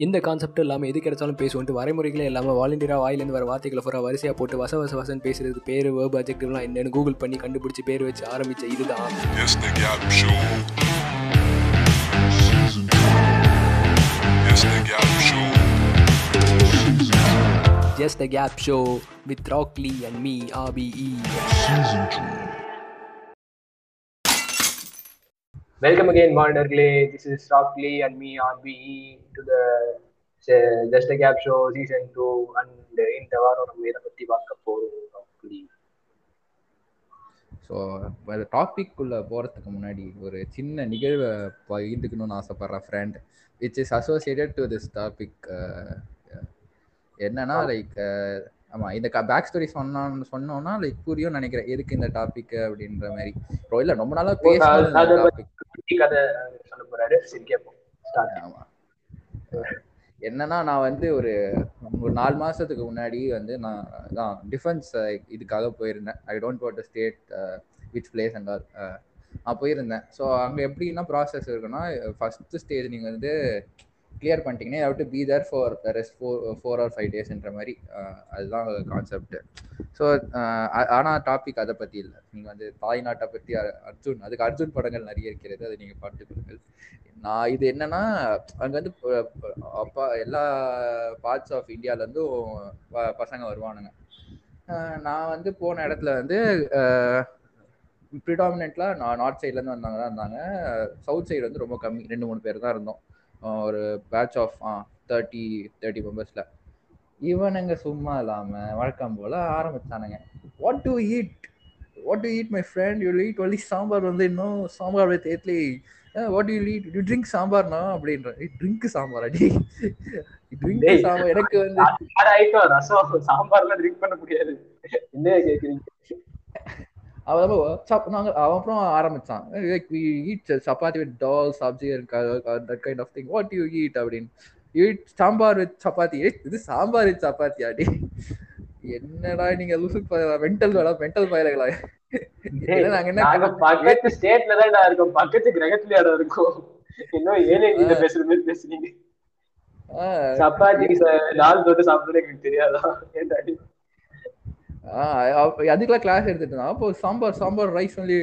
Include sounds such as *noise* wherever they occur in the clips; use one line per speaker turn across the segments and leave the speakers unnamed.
இந்த கான்செப்ட் இல்லாமல் எது கிடைச்சாலும் பேசுவோன்ட்டு வரைமுறைகளே இல்லாமல் வாலண்டியராக வாயிலேருந்து வர வார்த்தைகளை ஃபுல்லாக வரிசையாக போட்டு வச வச வசன் பேசுறது பேர் வேர்ப் அஜெக்டிவ்லாம் என்னென்னு கூகுள் பண்ணி கண்டுபிடிச்சி பேர் வச்சு ஆரம்பிச்ச இதுதான்
Just a Gap Show
with Rock Lee and me, RBE. Season 2.
Welcome again மாண்டர்களே this is ராக்லி and me R B to the just cap show season two and இந்த வாரம் நம்ம இதை பற்றி பார்க்க போகிறோம் ராக்லி
ஸோ அது டாபிக்குள்ளே போகிறதுக்கு முன்னாடி ஒரு சின்ன நிகழ்வை பகிர்ந்துக்கணும்னு ஆசைப்பட்றேன் friend which is associated to this topic என்னன்னா லைக் uh, ஆமாம் இந்த பேக் ஸ்டோரி சொன்னோம்னு சொன்னோம்னா லைக் புரியும் நினைக்கிறேன். எதுக்கு இந்த டாபிக் அப்படின்ற மாதிரி. ப்ரோ இல்லை ரொம்ப நாளாக பேசணும்
அதை
இந்த டாபிக்
பற்றி கதை சொல்ல போறாரு. சரி கேட்போம் ஸ்டார்ட்
ஆமா. என்னன்னா நான் வந்து ஒரு ஒரு நாலு மாசத்துக்கு முன்னாடி வந்து நான் தான் டிஃபென்ஸ் இதுக்காக போயிருந்தேன். I don't what state which place and all நான் போயிருந்தேன். ஸோ அங்கே எப்படின்னா ப்ராசஸ் இருக்குன்னா ஃபர்ஸ்ட் ஸ்டேஜ் நீங்கள் வந்து கிளியர் பண்ணிட்டீங்கன்னா how to be there for rest four four or five டேஸ்ன்ற மாதிரி அதுதான் கான்செப்ட் ஸோ ஆனால் டாபிக் அதை பற்றி இல்லை. நீங்கள் வந்து தாய் நாட்டை பற்றி அர்ஜுன் அதுக்கு அர்ஜுன் படங்கள் நிறைய இருக்கிறது அதை நீங்கள் பார்த்துக்கொள்ளுங்கள் நான் இது என்னன்னா அங்கே வந்து அப்பா எல்லா பார்ட்ஸ் ஆஃப் இந்தியாவிலேருந்தும் பசங்க வருவானுங்க. நான் வந்து போன இடத்துல வந்து ப்ரிடாமினெண்ட்லாம் நான் நார்த் சைட்லேருந்து வந்தாங்க தான் இருந்தாங்க. சவுத் சைடு வந்து ரொம்ப கம்மி ரெண்டு மூணு பேர் தான் இருந்தோம். ஒரு பேட்ச் ஆஃப் தேர்ட்டி தேர்ட்டி மெம்பர்ஸில் இவனுங்க சும்மா இல்லாமல் வழக்கம் போல் ஆரம்பிச்சானுங்க. What to eat what to eat my friend you eat only sambar வந்து இன்னும் sambar with idli what you eat you drink சாம்பார்னா? அப்படின்ற. ட்ரிங்க் *laughs* சாம்பார் அடி ட்ரிங்க். சாம்பார் எனக்கு வந்து
சாம்பார்லாம் ட்ரிங்க் பண்ண முடியாது. என்ன கேக்குறீங்க?
அவன் நாங்கள் அப்புறம் ஆரம்பிச்சான். Like we eat chapati with dal sabzi that kind of thing what you eat அப்படின்னு. ஈட் சாம்பார் வித் சப்பாத்தி இது சாம்பார் வித் சப்பாத்தி அடி என்னடா நீங்க லூசு மென்டல் வேலை மென்டல் பயலுகளா? என்ன நாங்க என்ன
நாங்க பக்கத்து ஸ்டேட்ல தான் இருக்கோம். பக்கத்து கிரகத்துல இடம் இருக்கும். இன்னும் பேசுற மாதிரி பேசுறீங்க. நாள் தொட்டு சாப்பிடுறது எங்களுக்கு தெரியாதா?
அதுக்கெல்லாம் கிளாஸ் எடுத்துட்டு இருந்தான் அப்போ சாம்பார் சாம்பார் ரைஸ் சொல்லி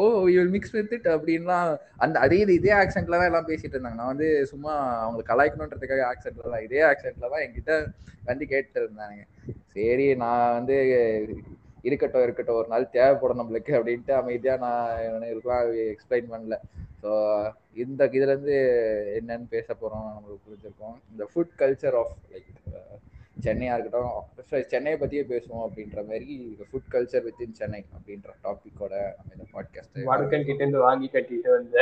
ஓ இவள் மிக்ஸ் வித் இட் அப்படின்லாம் அந்த அதே இது இதே ஆக்சென்ட்ல தான் எல்லாம் பேசிட்டு இருந்தாங்க. நான் வந்து சும்மா அவங்களை கலாய்க்கணுன்றதுக்காக ஆக்சென்ட்ல தான் இதே ஆக்சென்ட்ல தான் என்கிட்ட வந்து கேட்டு இருந்தாங்க சரி நான் வந்து இருக்கட்டும் இருக்கட்டும் ஒரு நாள் தேவைப்படும் நம்மளுக்கு அப்படின்ட்டு அமைதியா நான் இருக்கலாம் எக்ஸ்பிளைன் பண்ணல. ஸோ இந்த இதுல இருந்து என்னன்னு பேச போறோம் நம்மளுக்கு புரிஞ்சிருக்கோம். இந்த ஃபுட் கல்ச்சர் ஆஃப் லைக் சென்னையா இருக்கட்டும் சென்னையை பத்தியே பேசுவோம் அப்படின்ற மாதிரி ஃபுட் கல்ச்சர் வித்தின் சென்னை அப்படின்ற டாபிக்கோட நம்ம இந்த பாட்காஸ்ட்
வடக்கன் கிட்ட இருந்து வாங்கி கட்டிட்டு வந்த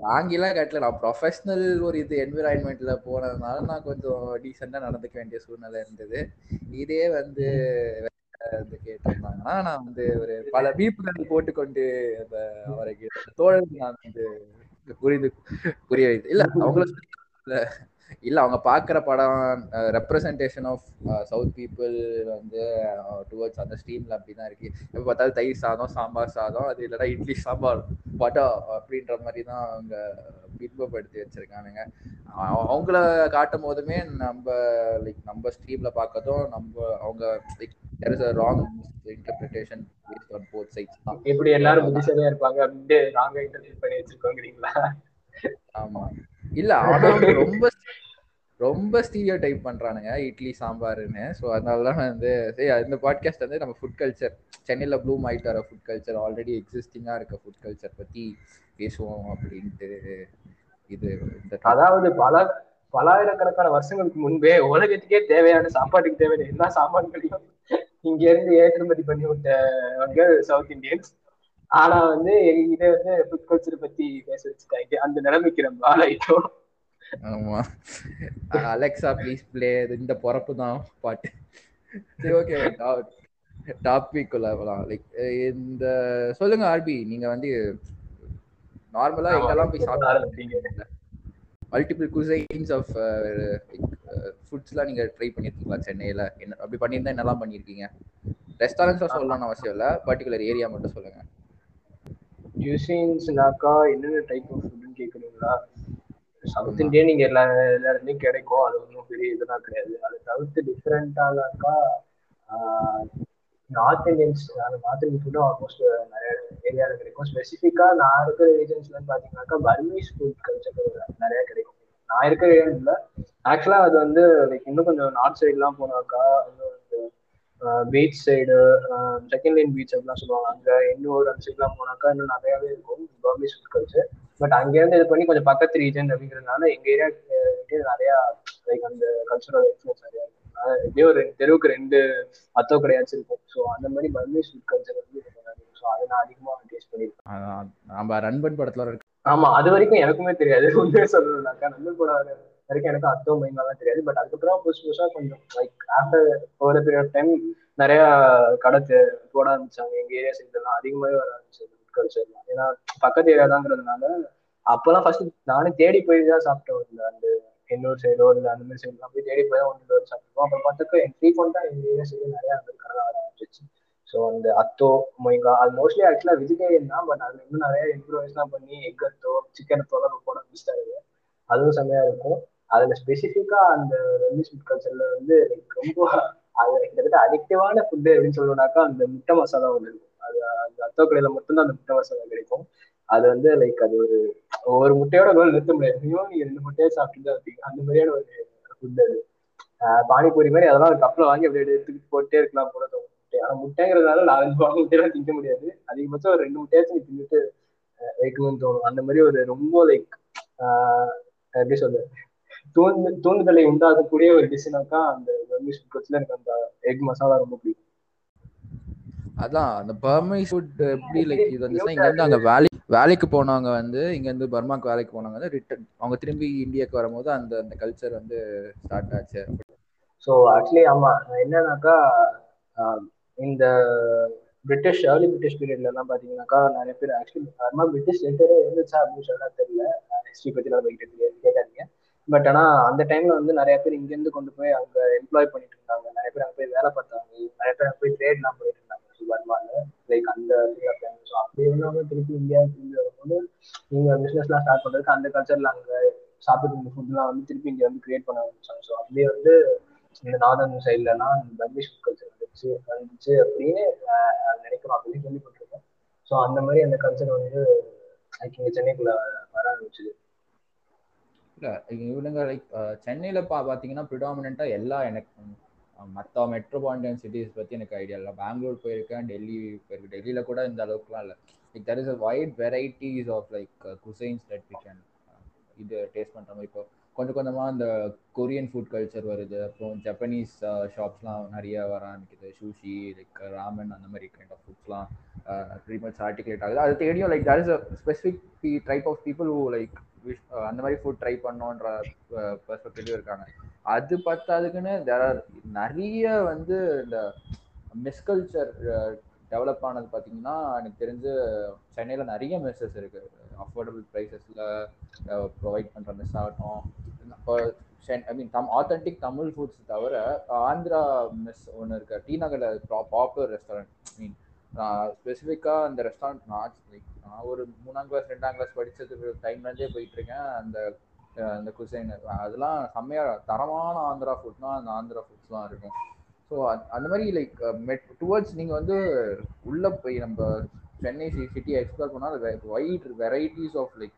வாங்கிலாம் கட்டல நான் ப்ரொஃபஷனல் ஒரு இது என்விரான்மெண்ட்ல போனதுனால நான் கொஞ்சம் டீசெண்டா நடந்துக்க வேண்டிய சூழ்நிலை இருந்தது. இதே வந்து வந்து கேட்டிருந்தாங்கன்னா நான் வந்து ஒரு பல பீப்புகள் போட்டுக்கொண்டு அந்த அவருக்கு தோழருக்கு நான் வந்து புரிந்து புரிய வைத்து. இல்ல அவங்கள இல்ல அவங்க பாக்குற படம் ரெப்ரசன்டேஷன் ஆஃப் சவுத் பீப்புள் வந்து டுவர்ட்ஸ் அந்த ஸ்ட்ரீம்ல அப்படிதான் இருக்கு. எப்ப பார்த்தாலும் தயிர் சாதம் சாம்பார் சாதம் அது இல்லைன்னா இட்லி சாம்பார் வடை அப்படின்ற மாதிரி தான் அவங்க பின்பப்படுத்தி வச்சிருக்கானுங்க. அவ- அவங்கள காட்டும் போதுமே நம்ம லைக் நம்ம ஸ்ட்ரீம்ல பார்க்கறதும் நம்ம அவங்க like there is a wrong interpretation based on both sides தான்.
எப்படி எல்லாரும் புத்திசாலியா இருப்பாங்க அப்படின்ட்டு ராங்க இன்டர்வியூ பண்ணி வச்சிருக்கோங்கிறீங்களா?
ஆமா. இல்ல ஆனா ரொம்ப ரொம்ப ஸ்டீரியோ டைப் பண்றானுங்க இட்லி சாம்பார்னு ஸோ அதனால தான் வந்து சரி இந்த பாட்காஸ்ட் வந்து நம்ம ஃபுட் கல்ச்சர் சென்னையில் ப்ளூம் ஆயிட்டு வர ஃபுட் கல்ச்சர் ஆல்ரெடி எக்ஸிஸ்டிங்காக இருக்க ஃபுட் கல்ச்சர் பத்தி பேசுவோம் அப்படின்ட்டு இது
அதாவது பல பலாயிரக்கணக்கான வருஷங்களுக்கு முன்பே உலகத்துக்கே தேவையான சாப்பாட்டுக்கு தேவையான எல்லா சாமான்களையும் இங்க இருந்து ஏற்றுமதி பண்ணி விட்டவங்க சவுத் இந்தியன்ஸ் ஆனா வந்து இதை வந்து ஃபுட் கல்ச்சர் பத்தி பேச வச்சுட்டாங்க. அந்த நிலைமைக்கு நம்ம ஆளாயிட்டோம்.
ஆமா. அலெக்சா ப்ளீஸ் ப்ளே இந்த பொறப்பு தான் பாட்டு சரி ஓகே டாபிக் லைக் இந்த சொல்லுங்க ஆர்பி நீங்க வந்து நார்மலா எங்கெல்லாம் போய் சாப்பிட்டு மல்டிபிள் குசைன்ஸ் ஆஃப் ஃபுட்ஸ்லாம் நீங்க ட்ரை பண்ணிருக்கீங்களா சென்னையில? என்ன அப்படி பண்ணியிருந்தா என்னெல்லாம் பண்ணியிருக்கீங்க ரெஸ்டாரண்ட்ஸா சொல்லணும்னு அவசியம் இல்லை பர்டிகுலர் ஏரியா மட்டும் சொல்லுங்க.
கியூசின்ஸ்னாக்கா என்னென்ன டைப் ஆஃப் ஃபுட்னு கேட்குறீங்களா சவுத் இந்தியன் நீங்க எல்லா எல்லா கிடைக்கும். அது ஒன்றும் பெரிய இதெல்லாம் கிடையாது. அதை தவிர்த்து டிஃப்ரெண்டானாக்கா நார்த் இந்தியன்ஸ் அந்த நார்த் இந்தியன் ஃபுட்டும் ஆல்மோஸ்ட் நிறைய ஏரியாவில் கிடைக்கும். ஸ்பெசிஃபிக்காக நான் இருக்கிற ஏஜென்ட்ஸ்ல பார்த்தீங்கன்னாக்கா பர்மீஸ் ஃபுட் கல்ச்சர் நிறைய கிடைக்கும். நான் இருக்கிற ஏரியா இல்லை. ஆக்சுவலாக அது வந்து லைக் இன்னும் கொஞ்சம் நார்த் சைட்லாம் போனாக்கா இன்னும் beach side second line beach அப்படிலாம் சொல்லுவாங்க. அங்க இன்னொரு அந்த சைட்லாம் போனாக்கா இன்னும் நிறையாவே இருக்கும். ஃபுட் கல்ச்சர் பட் அங்கேருந்து இது பண்ணி கொஞ்சம் பக்கத்து ரீஜன் அப்படிங்கிறதுனால எங்க ஏரியா நிறையா லைக் அந்த கல்ச்சரல் இன்ஃப்ளூன்ஸ் நிறையா இருக்கும் எப்படியோ ஒரு தெருவுக்கு ரெண்டு அத்தோ கிடையாச்சும் இருக்கும். ஸோ அந்த மாதிரி ஃபுட் கல்ச்சர் வந்து ஸோ அதை நான் அதிகமாக டேஸ்ட் பண்ணியிருக்கேன்
நம்ம ரன்பன் படத்துல இருக்கு
ஆமா அது வரைக்கும் எனக்குமே தெரியாது. உண்மையை சொல்லணும்னாக்கா நண்பர் கூட வரைக்கும் எனக்கு அத்தோ மைமாலாம் தெரியாது. பட் அதுக்கப்புறம் புதுசு புதுசா கொஞ்சம் லைக் ஆஃப்டர் ஒரு பீரியட் ஆஃப் டைம் நிறைய கடை போட ஆரம்பிச்சாங்க. எங்க ஏரியா சைட்லாம் அதிகமாகவே வர ஆரம்பிச்சது கல்ச்சர்லாம் ஏன்னா பக்கத்து ஏரியா தாங்கிறதுனால அப்பெல்லாம் ஃபர்ஸ்ட் நானே தேடி போய் தான் சாப்பிட்டோம் இல்லை அந்த எண்ணூர் சைடோ இல்லை அந்த மாதிரி சைடுலாம் போய் தேடி போய் தான் ஒன்று ஒரு சாப்பிடுவோம் அப்புறம் பார்த்துக்கு என் ஃப்ரீக்வெண்ட்டாக எங்க ஏரியா சைடு நிறைய அந்த கடை வர ஆரம்பிச்சிச்சு ஸோ அந்த அத்தோ மொய்கா அது மோஸ்ட்லி ஆக்சுவலாக வெஜிடேரியன் தான் பட் அதில் இன்னும் நிறைய இம்ப்ரூவைஸ்லாம் பண்ணி எக் அத்தோ சிக்கன் அத்தோலாம் போட ஆகுது அதுவும் செம்மையாக இருக்கும். அதுல ஸ்பெசிஃபிக்கா அந்த ரெமிஸ் ஃபுட் கல்ச்சர்ல வந்து ரொம்ப அது கிட்டத்தட்ட அடிக்டிவான ஃபுட்டு அப்படின்னு சொல்லணும்னாக்கா அந்த முட்டை மசாலா ஒன்று இருக்கும். அது அந்த அத்தோ கடையில மட்டும்தான் அந்த முட்டை மசாலா கிடைக்கும். அது வந்து லைக் அது ஒரு ஒரு முட்டையோட கோல் நிறுத்த முடியாது. மினிமம் நீங்க ரெண்டு முட்டையை சாப்பிட்டு தான் இருப்பீங்க அந்த மாதிரியான ஒரு ஃபுட் அது. பானிபூரி மாதிரி அதெல்லாம் ஒரு கப்பில் வாங்கி அப்படியே எடுத்துக்கிட்டு போட்டே இருக்கலாம் போல தோணும். முட்டை. ஆனா முட்டைங்கிறதுனால நாலஞ்சு வாங்க முட்டையெல்லாம் திங்க முடியாது. அதிகபட்சம் ஒரு ரெண்டு முட்டையாச்சும் நீ தின்னுட்டு வைக்கணும்னு தோணும். அந்த மாதிரி ஒரு ரொம்ப லைக் எப்படி சொல்றது? தூண்டு தூண்டுதலை உண்டாக்கக்கூடிய ஒரு டிஷ்னாக்கா அந்த பர்மிஸ் ஃபுட்ஸ்ல எனக்கு அந்த எக் மசாலா ரொம்ப பிடிக்கும்.
அதான் அந்த பர்மைஸ் ஃபுட் எப்படி லைக் இது வந்துச்சுன்னா இங்க இருந்து அங்க வேலை வேலைக்கு போனவங்க வந்து இங்க இருந்து பர்மாக்கு வேலைக்கு போனவங்க வந்து ரிட்டர்ன் அவங்க திரும்பி இந்தியாவுக்கு வரும்போது அந்த அந்த கல்ச்சர் வந்து ஸ்டார்ட் ஆச்சு.
ஸோ ஆக்சுவலி ஆமா என்னன்னாக்கா இந்த பிரிட்டிஷ் ஏர்லி பிரிட்டிஷ் பீரியட்ல எல்லாம் பாத்தீங்கன்னாக்கா நிறைய பேர் ஆக்சுவலி நார்மலா பிரிட்டிஷ் லெட்டரே இருந்துச்சா அப்படின்னு சொன்னா தெரியல. ஹிஸ்டரி பத்தி போய்கிட்டு தெரியாது கேட்காதீங்க பட் ஆனா அந்த டைம்ல வந்து நிறைய பேர் இங்க இருந்து கொண்டு போய் அங்க எம்ப்ளாய் பண்ணிட்டு இருந்தாங்க நிறைய பேர் அங்க போய் வேலை பார்த்தாங்க. நிறைய பேர் அங்க போய் ட்ரேட் எல்லாம் போயிட்டு இருந்தாங்க பர்மால லைக் அந்த ஸோ அப்படி இருந்தாலும் திருப்பி இந்தியாவுக்கு திரும்பி வரும்போது நீங்க பிசினஸ் எல்லாம் ஸ்டார்ட் பண்றதுக்கு அந்த கல்ச்சர்ல அங்க சாப்பிட்டு ஃபுட் ஃபுட்லாம் வந்து திருப்பி இங்க வந்து கிரியேட் பண்ண ஆரம்பிச்சாங்க. ஸோ அப்படியே வந்து இந்த நார்தன் சைட்லலாம் பர்மிஷ் ஃபுட் கல்ச்சர் வந்துச்சு வந்துச்சு அப்படின்னு நினைக்கிறோம் அப்படின்னு கேள்விப்பட்டிருக்கோம். ஸோ அந்த மாதிரி அந்த கல்ச்சர் வந்து இங்க சென்னைக்குள்ள வர ஆரம்பிச்சுது.
இல்லை இவனுங்க லைக் சென்னையில் பா பார்த்தீங்கன்னா ப்ரிடாமினா எல்லா எனக்கு மற்ற மெட்ரோபாலிட்டன் சிட்டிஸ் பற்றி எனக்கு ஐடியா இல்லை. பெங்களூர் போயிருக்கேன் டெல்லி போயிருக்கேன். டெல்லியில் கூட இந்த அளவுக்குலாம் இல்லை. Like there is a wide varieties of like cuisines that we can இது டேஸ்ட் பண்ணுற மாதிரி. இப்போ கொஞ்சம் கொஞ்சமாக இந்த கொரியன் ஃபுட் கல்ச்சர் வருது. அப்புறம் ஜப்பனீஸ் ஷாப்ஸ்லாம் uh, நிறைய வர ஆரம்பிக்குது. சூஷி லைக் ராமன் அந்த மாதிரி கைண்ட் ஆஃப் ஃபுட்ஸ்லாம் ப்ரீமச் ஆர்டிகுலேட் ஆகுது. அது தேடியும் like that is a specific type of people who like அந்த மாதிரி ஃபுட் ட்ரை பண்ணோன்ற uh, பெர்ஸ்பெக்டிவ் இருக்காங்க. அது பத்தாதுக்குன்னு தேர் ஆர் நிறைய வந்து இந்த மிஸ்கல்ச்சர் டெவலப் uh, ஆனது பார்த்தீங்கன்னா எனக்கு தெரிஞ்சு சென்னையில் நிறைய மெஸ்ஸஸ் இருக்குது அஃபோர்டபுள் ப்ரைஸஸில் ப்ரொவைட் பண்ணுற மெஸ் ஆகட்டும். இப்போ I mean them authentic Tamil foods தவிர ஆந்திரா மெஸ் ஒன்று இருக்க. டி நகரில் பாப்புலர் ரெஸ்டாரண்ட் மீன் ஸ்பெசிஃபிக்காக அந்த ரெஸ்டாரண்ட் நான் லைக் நான் ஒரு மூணாம் கிளாஸ் ரெண்டாம் கிளாஸ் படித்ததுக்கு டைம்லேருந்தே போயிட்டுருக்கேன். அந்த அந்த குசைன் அதெல்லாம் செம்மையாக தரமான ஆந்திரா ஃபுட்னா அந்த ஆந்திரா ஃபுட்ஸ்லாம் இருக்கும். ஸோ அந்த மாதிரி லைக் மெட் டுவர்ட்ஸ் நீங்கள் வந்து உள்ளே போய் நம்ம சென்னை சிட்டியை எக்ஸ்ப்ளோர் பண்ணால் wide varieties of like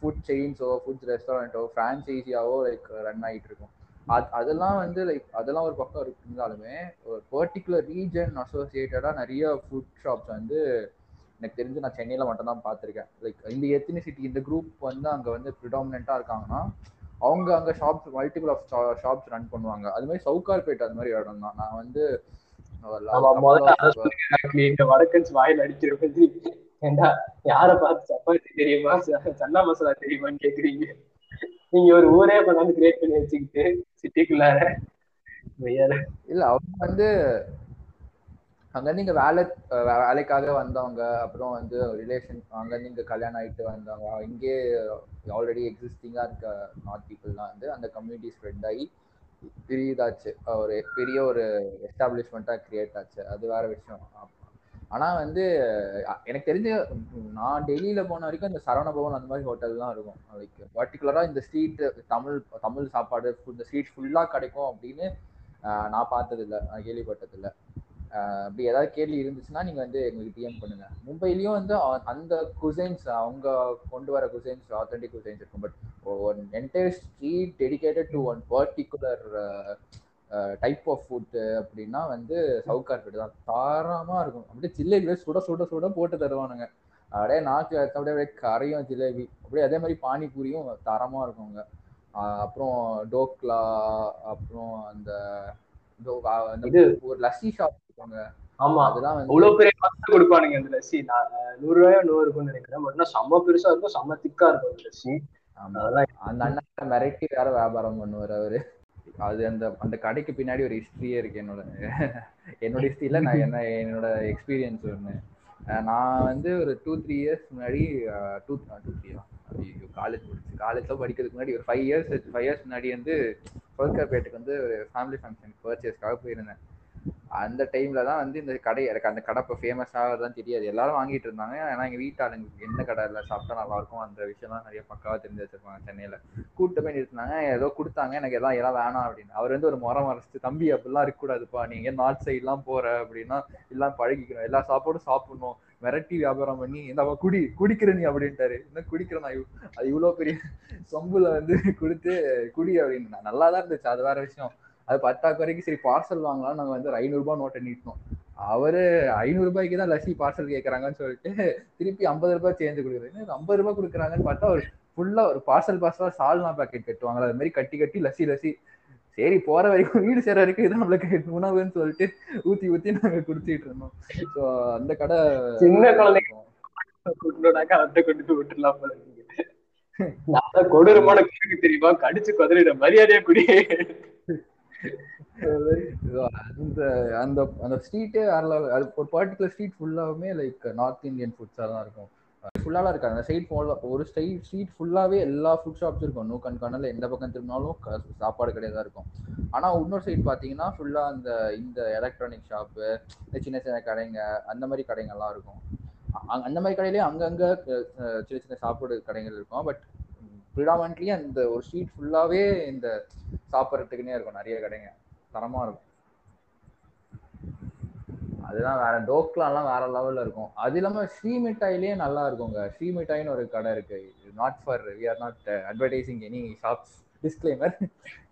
food செயின்ஸோ food ரெஸ்டாரண்ட்டோ ஃப்ரான்ச்சைஸியாவோ லைக் ரன் ஆகிட்டு இருக்கும் அது அதெல்லாம் வந்து லைக் அதெல்லாம் ஒரு பக்கம் இருந்தாலுமே ஒரு பர்டிகுலர் ரீஜன் அசோசியேட்டடாக நிறைய ஃபுட் ஷாப்ஸ் வந்து எனக்கு தெரிஞ்சு நான் சென்னையில் மட்டும் தான் பார்த்துருக்கேன். லைக் இந்த எத்தனிசிட்டி இந்த குரூப் வந்து அங்கே வந்து ப்ரிடாமினண்ட்டாக இருக்காங்கன்னா அவங்க அங்கே shops multiple of shops run பண்ணுவாங்க. அது மாதிரி சவுகார்பேட் அது மாதிரி இடம் தான் நான் வந்து
வடக்கன்ஸ் வாயில் மாதிரி. ஏண்டா யார பார்த்து சப்பாத்தி தெரியுமா? சன்னா மசாலா தெரியுமான்னு கேக்குறீங்க. நீங்க ஒரு ஊரே கொண்டாந்து கிரியேட் பண்ணி வச்சுக்கிட்டு சிட்டிக்குள்ளார
இல்ல அவங்க வந்து அங்கேருந்து இங்கே வேலை வேலைக்காக வந்தவங்க அப்புறம் வந்து ரிலேஷன் அங்கேருந்து இங்கே கல்யாணம் ஆகிட்டு வந்தவங்க இங்கே ஆல்ரெடி எக்ஸிஸ்டிங்காக இருக்க நார்த் பீப்புள்லாம் வந்து அந்த கம்யூனிட்டி ஸ்ப்ரெட் ஆகி பிரியுதாச்சு. ஒரு பெரிய ஒரு எஸ்டாப்ளிஷ்மெண்ட்டாக கிரியேட் ஆச்சு. அது வேற விஷயம். ஆனால் வந்து எனக்கு தெரிஞ்ச நான் டெல்லியில் போன வரைக்கும் இந்த சரவண பவன் அந்த மாதிரி ஹோட்டல் தான் இருக்கும். லைக் பர்டிகுலராக இந்த ஸ்ட்ரீட் தமிழ் தமிழ் சாப்பாடு இந்த ஸ்ட்ரீட் ஃபுல்லாக கிடைக்கும் அப்படின்னு அஹ், நான் பார்த்தது அப்படி ஏதாவது கேள்வி இருந்துச்சுன்னா நீங்க வந்து எங்களுக்கு டிஎம் பண்ணுங்க. மும்பைலயும் வந்து அந்த குசைன்ஸ் அவங்க கொண்டு வர குசைன்ஸ் ஆத்தென்டிக் குசைன்ஸ் இருக்கும். But one entire street dedicated to one particular type of food அப்படின்னா வந்து சவுகார்பேட் தான். தாராளமா இருக்கும். அப்படியே ஜிலேபி சுட சுட சுட போட்டு தருவானுங்க. அப்படியே நாக்கு அப்படியே கரையும் ஜிலேபி. அப்படியே அதே மாதிரி பானிபூரியும் தரமா இருக்குங்க அப்புறம் டோக்லா அப்புறம் அந்த ஒரு லஸ்ஸி ஷாப் இருக்காங்க
ஆமா.
அதெல்லாம் வந்து
அவ்வளவு பெரிய பத்து கொடுப்பானுங்க அந்த லஸ்ஸி. நான் நூறு ரூபாயோ நூறு இருக்கும்னு நினைக்கிறேன். பட் செம்ம பெருசா இருக்கும். செம்ம திக்கா இருக்கும் அந்த லஸ்ஸி.
அந்த அண்ணன் மிரட்டி வேற வியாபாரம் பண்ணுவார் அவரு. அது அந்த அந்த கடைக்கு பின்னாடி ஒரு ஹிஸ்டரியே இருக்கு என்னோட என்னோட ஹிஸ்டரியில நான் என்ன என்னோட எக்ஸ்பீரியன்ஸ் ஒன்று நான் வந்து ஒரு டூ த்ரீ இயர்ஸ் முன்னாடி டூ டூ த்ரீ காலேஜ் முடிச்சு காலேஜ்ல படிக்கிறதுக்கு முன்னாடி ஒரு ஃபைவ் இயர்ஸ் ஃபைவ் இயர்ஸ் முன்னாடி வந்து சோல்கார்பேட்டுக்கு வந்து ஒரு ஃபேமிலி ஃபங்க்ஷன் பர்ச்சேஸ்க்காக போயிருந்தேன். அந்த டைம்ல தான் வந்து இந்த கடை எனக்கு அந்த கடை இப்போ ஃபேமஸ் ஆகிறதுலாம் தெரியாது. எல்லாரும் வாங்கிட்டு இருந்தாங்க. ஏன்னா எங்க வீட்டாளுங்களுக்கு எந்த கடையில் சாப்பிட்டா நல்லா இருக்கும் அந்த விஷயம்லாம் நிறைய பக்காவா தெரிஞ்சு வச்சிருப்பாங்க சென்னையில. கூட்டு போய் நிறுத்தினாங்க. ஏதோ கொடுத்தாங்க. எனக்கு எல்லாம் எல்லாம் வேணாம் அப்படின்னு. அவர் வந்து ஒரு முறம் மறைச்சிட்டு தம்பி அப்படிலாம் இருக்கக்கூடாதுப்பா. நீங்க நார்த் சைட்லாம் போற அப்படின்னா எல்லாம் பழகிக்கணும். எல்லா சாப்பாடும் சாப்பிடணும். மிரட்டி வியாபாரம் பண்ணி இந்த குடி. குடிக்கிற நீ அப்படின்ட்டாரு. என்ன குடிக்கிறேன்? நான் அது இவ்வளோ பெரிய *laughs* சொம்புல வந்து கொடுத்து குடி அப்படின்னு. நல்லா தான் இருந்துச்சு. அது வேற விஷயம். அது பத்தாக்குறைக்கு சரி பார்சல் வாங்கலாம் நாங்க வந்து ஒரு ஐநூறுரூபா நோட்டை நீட்டினோம் அவரு ஐநூறு ரூபாய்க்கு தான் லஸ்ஸி பார்சல் கேட்கறாங்கன்னு சொல்லிட்டு திருப்பி ஐம்பது ரூபாய் சேஞ்சு கொடுக்குறது ஐம்பது ரூபாய் கொடுக்குறாங்கன்னு பார்த்தா ஒரு ஃபுல்லா ஒரு பார்சல் பார்சலா சால்னா பாக்கெட் கட்டுவாங்களா அது மாதிரி கட்டி கட்டி லஸ்ஸி லஸ்ஸி. சரி போற வரைக்கும் வீடு சேர வரைக்கும் இது நம்மளுக்கு *laughs* உணவுன்னு சொல்லிட்டு ஊத்தி ஊத்தி நாங்க குடிச்சிட்டு இருந்தோம். ஸோ அந்த கடை
சின்ன குழந்தைங்க அதை கொண்டு போய் விட்டுலாம் *laughs* கொடூரமான தெரியுமா? கடிச்சு குதறிட மரியாதையா குடி.
So, அந்த அந்த அந்த ஸ்ட்ரீட்டே வேற அது ஒரு பர்டிகுலர் ஸ்ட்ரீட் ஃபுல்லாவுமே லைக் நார்த் இந்தியன் ஃபுட்ஸாக தான் இருக்கும். ஃபுல்லாலாம் இருக்காது. அந்த சைட் ஃபுல்லாக ஒரு ஸ்ட்ரீட் ஸ்ட்ரீட் ஃபுல்லாவே எல்லா ஃபுட் ஷாப்ஸ் இருக்கும். நூ கண்ணில் எந்த பக்கம் திரும்பினாலும் சாப்பாடு கிடையாது இருக்கும். ஆனா இன்னொரு சைடு பார்த்தீங்கன்னா ஃபுல்லா அந்த இந்த எலக்ட்ரானிக் ஷாப்பு இந்த சின்ன சின்ன கடைங்க அந்த மாதிரி கடைங்கள்லாம் இருக்கும். அந்த மாதிரி கடையிலேயே அங்கங்க சின்ன சின்ன சாப்பாடு கடைகள் இருக்கும். பட் ப்ரிடாமன்ட்லி அந்த ஒரு ஸ்ட்ரீட் ஃபுல்லாவே இந்த சாப்பிட்றதுக்குன்னே இருக்கும். நிறைய கடைங்க. தரமா இருக்கும். அதுதான் வேற டோக்லாலாம் வேற லெவல்ல இருக்கும். அது இல்லாம ஸ்ரீ மிட்டாயிலே நல்லா இருக்குங்க. ஸ்ரீ மிட்டாயின்னு ஒரு கடை இருக்கு. Not for we are not advertising any shops disclaimer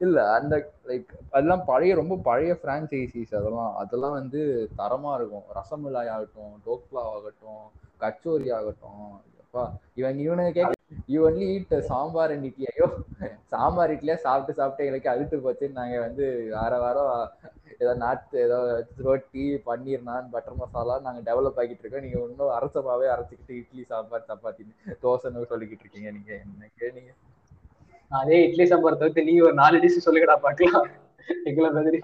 இல்ல அந்த லைக் அதெல்லாம் பழைய ரொம்ப பழைய ஃப்ரான்ச்சைசிஸ் அதெல்லாம். அதெல்லாம் வந்து தரமா இருக்கும். ரசமலாய் ஆகட்டும் டோக்லா ஆகட்டும் கச்சோரி ஆகட்டும். அப்பா இவன் இவனுக்கு கேட்க you only eat sambar and idli ஐயோ சாம்பார் இட்லியா சாப்பிட்டு சாப்பிட்டு எங்களுக்கு அழுத்து போச்சு நாங்க வந்து வார வாரம் ஏதோ நாட்டு ஏதோ ரொட்டி பன்னீர் நான் பட்டர் மசாலா நாங்க டெவலப் ஆகிட்டு இருக்கோம். நீங்க இன்னும் அரசமாவே அரைச்சிக்கிட்டு இட்லி சாம்பார் சப்பாத்தி தோசைன்னு சொல்லிக்கிட்டு இருக்கீங்க. நீங்க என்ன கேட்டீங்க?
அதே இட்லி சாம்பார் தவிர்த்து நீ ஒரு நாலு டிஷ் சொல்லுங்கடா பாக்கலாம் எங்களை மாதிரி.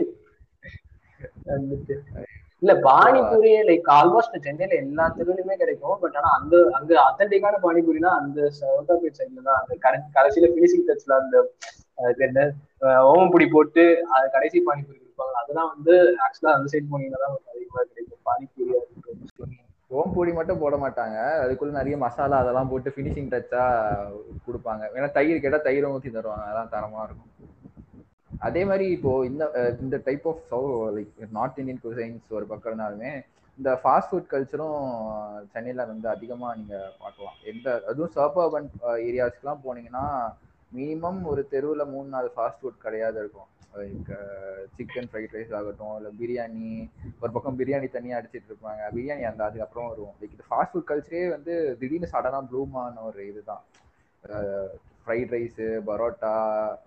இல்ல பானிபூரி லைக் ஆல்மோஸ்ட் சென்னையில எல்லா தெருவுலயுமே கிடைக்கும். பட் ஆனா அந்த அங்க அத்தன்டிக்கான பானிபூரினா அந்த சவுகாபேட் சைட்ல தான் அந்த கடை கடைசியில பினிஷிங் டச்ல அந்த என்ன அஹ் ஓமப்பொடி போட்டு அது கடைசி பானிபூரி கொடுப்பாங்க. அதெல்லாம் வந்து ஆக்சுவலா அந்த சைடு போனீங்கன்னா தான் அதிகமா கிடைக்கும். பானிபூரியா இருக்கட்டும்.
ஓம்பொடி மட்டும் போட மாட்டாங்க. அதுக்குள்ள நிறைய மசாலா அதெல்லாம் போட்டு ஃபினிஷிங் டச்சா கொடுப்பாங்க. ஏன்னா தயிர் கேட்டா தயிரும் ஊற்றி தருவாங்க. அதெல்லாம் தரமா இருக்கும். அதே மாதிரி இப்போ இந்த இந்த டைப் ஆஃப் சவு லைக் நார்த் இந்தியன் குசைன்ஸ் ஒரு பக்கம் இருந்தாலுமே இந்த ஃபாஸ்ட் ஃபுட் கல்ச்சரும் சென்னையில் வந்து அதிகமாக நீங்கள் பார்க்கலாம். எந்த அதுவும் சர்பர்பன் ஏரியாஸ்க்குலாம் போனீங்கன்னா மினிமம் ஒரு தெருவில் மூணு நாலு ஃபாஸ்ட் ஃபுட் கிடையாது இருக்கும். லைக் சிக்கன் ஃப்ரைட் ரைஸ் ஆகட்டும் இல்லை பிரியாணி ஒரு பக்கம் பிரியாணி தனியாக அடிச்சிட்டு இருப்பாங்க. பிரியாணி அந்த அதுக்கப்புறம் வரும். லைக் இது ஃபாஸ்ட் ஃபுட் கல்ச்சரே வந்து திடீர்னு சடனாக ப்ளூமான ஒரு இதுதான். ஃப்ரைட் ரைஸு பரோட்டா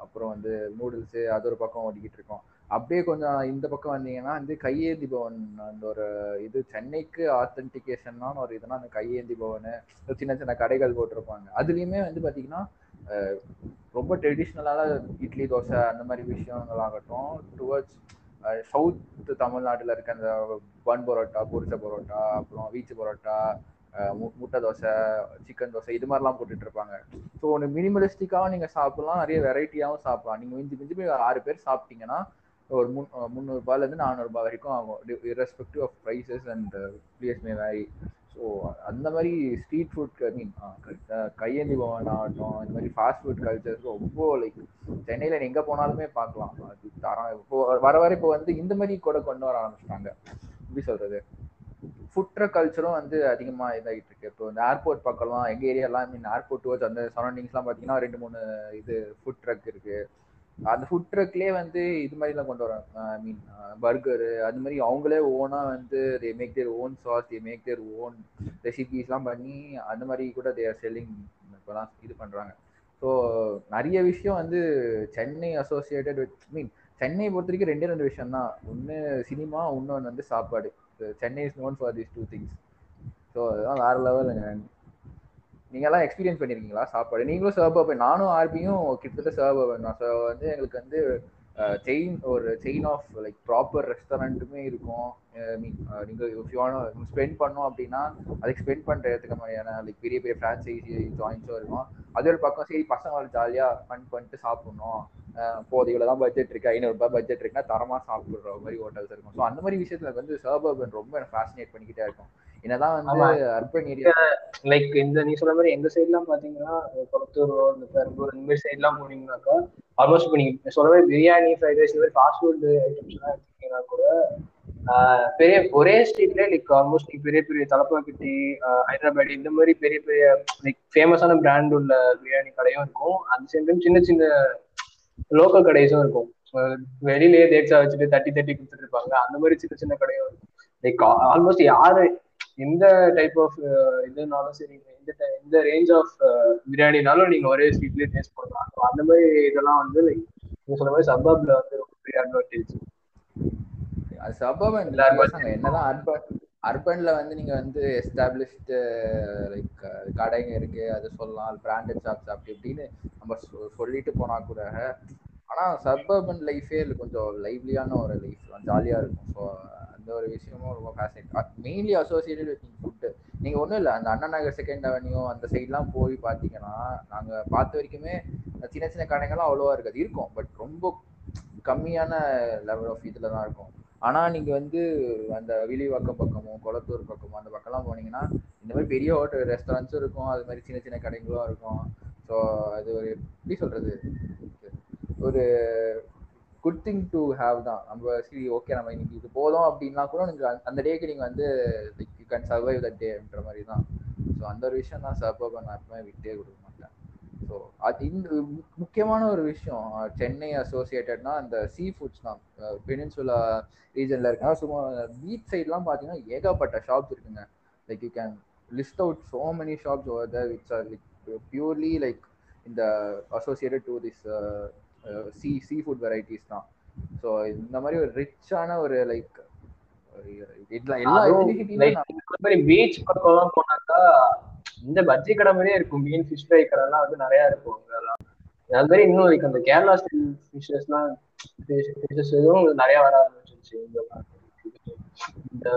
அப்புறம் வந்து நூடுல்ஸு அது ஒரு பக்கம் ஓடிக்கிட்டு இருக்கோம். அப்படியே கொஞ்சம் இந்த பக்கம் வந்தீங்கன்னா வந்து கையேந்தி பவன் அந்த ஒரு இது சென்னைக்கு ஆத்தென்டிகேஷன்னா ஒரு இதுனா அந்த கையேந்தி பவனு சின்ன சின்ன கடைகள் போட்டிருப்பாங்க. அதுலேயுமே வந்து பார்த்தீங்கன்னா ரொம்ப ட்ரெடிஷ்னலான இட்லி தோசை அந்த மாதிரி விஷயங்களாகட்டும் டுவர்ட்ஸ் சவுத் தமிழ்நாட்டில் இருக்க அந்த பன் பரோட்டா பொரிச்ச பரோட்டா அப்புறம் வீச்சு பரோட்டா முட்டை தோசை சிக்கன் தோசை இது மாதிரிலாம் போட்டுட்டு இருப்பாங்க ஸோ ஒன்று மினிமலிஸ்டிக்காகவும் நீங்கள் சாப்பிடலாம். நிறைய வெரைட்டியாகவும் சாப்பிடலாம். நீங்கள் மிஞ்சி மிஞ்சி போய் ஆறு பேர் சாப்பிட்டீங்கன்னா ஒரு முன் முந்நூறுபாலேருந்து நானூறுபா வரைக்கும் ஆகும். irrespective of prices and place may vary so அந்த மாதிரி ஸ்ட்ரீட் ஃபுட் ஐ மீன் கையேந்தி பவன் ஆகட்டும் இந்த மாதிரி ஃபாஸ்ட் ஃபுட் கல்ச்சர்ஸ் ரொம்ப லைக் சென்னையில் நீங்கள் எங்கே போனாலுமே பார்க்கலாம். அது தரம் இப்போ வர வர இப்போ வந்து இந்த மாதிரி கூட கொண்டு வர ஆரம்பிச்சிட்டாங்க. எப்படி சொல்கிறது ஃபுட் கல்ச்சரும் வந்து அதிகமாக இதாகிட்டு இருக்கு. இப்போ இந்த ஏர்போர்ட் பக்கம்லாம் எங்கள் ஏரியாலாம் மீன் ஏர்போர்ட் டுவர்ஸ் அந்த சரௌண்டிங்ஸ்லாம் பார்த்தீங்கன்னா ரெண்டு மூணு இது ஃபுட் ட்ரக் இருக்கு. அந்த ஃபுட் ட்ரக்லேயே வந்து இது மாதிரிலாம் கொண்டு வராங்க. ஐ மீன் பர்கரு அது மாதிரி அவங்களே ஓனாக வந்து they make their own sauce they make their own ரெசிபீஸ்லாம் பண்ணி அந்த மாதிரி கூட தேர் செல்லிங் இப்போலாம் இது பண்ணுறாங்க ஸோ நிறைய விஷயம் வந்து Chennai associated with mean Chennai பொறுத்த வரைக்கும் ரெண்டே ரெண்டு விஷயம் தான் ஒன்று சினிமா இன்னொன்று வந்து சாப்பாடு. Chennai is known for these two things so அதெல்லாம் வேற லெவலுங்க நீங்களாம் எக்ஸ்பீரியன்ஸ் பண்ணியிருக்கீங்களா சாப்பாடு? நீங்களும் சர்வ் பண்ணி நானும் ஆர்பியும் கிட்டத்தட்ட சர்வ் பண்ணோம் ஸோ வந்து எங்களுக்கு வந்து Uh, செயின் ஒரு செயின் ஆஃப் லைக் ப்ராப்பர் ரெஸ்டாரண்ட்டுமே இருக்கும். ஐ மீன் நீங்கள் இஃப் யூ ஸ்பெண்ட் பண்ணோம் அப்படின்னா அதுக்கு ஸ்பெண்ட் பண்ணுற இடத்துக்கு மாதிரியான லைக் பெரிய பெரிய ஃப்ரான்ச்சைசி ஜாயின்ஸும் இருக்கும். அது ஒரு பக்கம் சரி பசங்க ஜாலியாக ஃபன் பண்ணிட்டு சாப்பிட்ணும். Uh, போது இவ்வளோ தான் பட்ஜெட் இருக்கு ஐநூறுரூபா பட்ஜெட் இருக்குன்னா தரமாக சாப்பிட்ற மாதிரி ஹோட்டல்ஸ் இருக்கும். ஸோ அந்த மாதிரி விஷயத்தில் வந்து சர்பர்பன் ரொம்ப எனக்கு ஃபேசினேட் பண்ணிக்கிட்டே இருக்கும். என்னதான் வந்து அர்பன் ஏரியா
லைக் இந்த நீ சொல்ற மாதிரி எங்க சைட்லாம் பாத்தீங்கன்னா கொளத்தூர் இந்த பெரம்பூர் இந்த மாதிரி சைட்லாம் போனீங்கன்னாக்கா ஆல்மோஸ்ட் இப்போ நீங்க சொல்ற மாதிரி பிரியாணி ஃப்ரைட் ரைஸ் இந்த மாதிரி ஃபாஸ்ட் ஃபுட் ஐட்டம்ஸ்லாம் எடுத்தீங்கன்னா கூட பெரிய ஒரே ஸ்ட்ரீட்ல லைக் ஆல்மோஸ்ட் பெரிய பெரிய தலப்பாக்கட்டி ஹைதராபாத் இந்த மாதிரி பெரிய பெரிய லைக் ஃபேமஸான பிராண்ட் உள்ள பிரியாணி கடையும் இருக்கும். அந்த சேம் டைம் சின்ன சின்ன லோக்கல் கடைஸும் இருக்கும். வெளியிலேயே தேக்ஸா வச்சுட்டு தட்டி தட்டி கொடுத்துட்டு இருப்பாங்க. அந்த மாதிரி சின்ன சின்ன கடையும் இருக்கும். லைக் ஆல்மோஸ்ட் யாரு எந்த டைப் ஆஃப் இதுனாலும் சரி இந்த இந்த ரேஞ்ச் ஆஃப் பிரியாணினாலும் நீங்க ஒரே ஸ்ட்ரீட்லயே டேஸ்ட் பண்ணலாம் அந்த மாதிரி இதெல்லாம் வந்து லைக் நீங்க சொன்ன மாதிரி சப்பாப்ல வந்து ரொம்ப பெரிய அட்வான்டேஜ்
அது சபபன் என்னதான் அர்பன் அர்பன்ல வந்து நீங்க வந்து எஸ்டாப்ளிஷ்டு லைக் கடைங்க இருக்கு அது சொல்லலாம் பிராண்டட் ஷாப்ஸ் அப்படி இப்படின்னு நம்ம சொல்லிட்டு போனா கூட. ஆனா சப்பர்பன் லைஃபே கொஞ்சம் லைவ்லியான ஒரு லைஃப் ஜாலியா இருக்கும். ஸோ இந்த ஒரு விஷயமும் ரொம்ப fascinate mainly associated with food நீங்கள் ஒன்றும் இல்லை அந்த அண்ணா நகர் செகண்ட் அவென்யூ அந்த சைட்லாம் போய் பார்த்தீங்கன்னா நாங்கள் பார்த்த வரைக்குமே சின்ன சின்ன கடைகள்லாம் அவ்வளோவா இருக்காது. இருக்கும் பட் ரொம்ப கம்மியான லெவல் ஆஃப் இதில் தான் இருக்கும். ஆனால் நீங்கள் வந்து அந்த விழிவாக்கம் பக்கமும் குளத்தூர் பக்கமும் அந்த பக்கம்லாம் போனீங்கன்னா இந்த மாதிரி பெரிய ஹோட்டல் ரெஸ்டாரண்ட்ஸும் இருக்கும். அது மாதிரி சின்ன சின்ன கடைங்களும் இருக்கும். ஸோ அது ஒரு எப்படி சொல்கிறது ஒரு குட் திங் டு ஹாவ் தான். நம்ம சரி ஓகே நம்ம இன்னைக்கு இது போதும் அப்படின்னா கூட நீங்கள் அந்த டேக்கு நீங்கள் வந்து like you can survive that டேன்ற மாதிரி தான். ஸோ அந்த ஒரு விஷயம் தான் சர்வ் நான் எப்பவுமே விட்டே கொடுக்க மாட்டேன். ஸோ அது இந்த முக்கியமான ஒரு விஷயம். சென்னை அசோசியேட்டட்னா அந்த சீ ஃபுட்ஸ் தான் பெனின்சுலா ரீஜனில் இருக்காங்க சும்மா பீச் சைட்லாம் பார்த்தீங்கன்னா ஏகப்பட்ட ஷாப்ஸ் இருக்குங்க. Like you can list out so many shops over the which are like purely like இந்த associated to this sea sea food varieties தான். ஸோ இந்த மாதிரி ஒரு ரிச்சான ஒரு லைக்
பீச் பக்கம்லாம் போனாக்கா இந்த பஜ்ஜி கடை மாதிரியே இருக்கும். மீன் ஃபிஷ் ஃப்ரை கடை எல்லாம் வந்து நிறைய இருக்கும் அதெல்லாம் அது மாதிரி இன்னும் லைக் அந்த கேரளா ஸ்டைல் ஃபிஷஸ்லாம் ஃபிஷஸ் எதுவும் நிறைய வர ஆரம்பிச்சிருச்சு. இந்த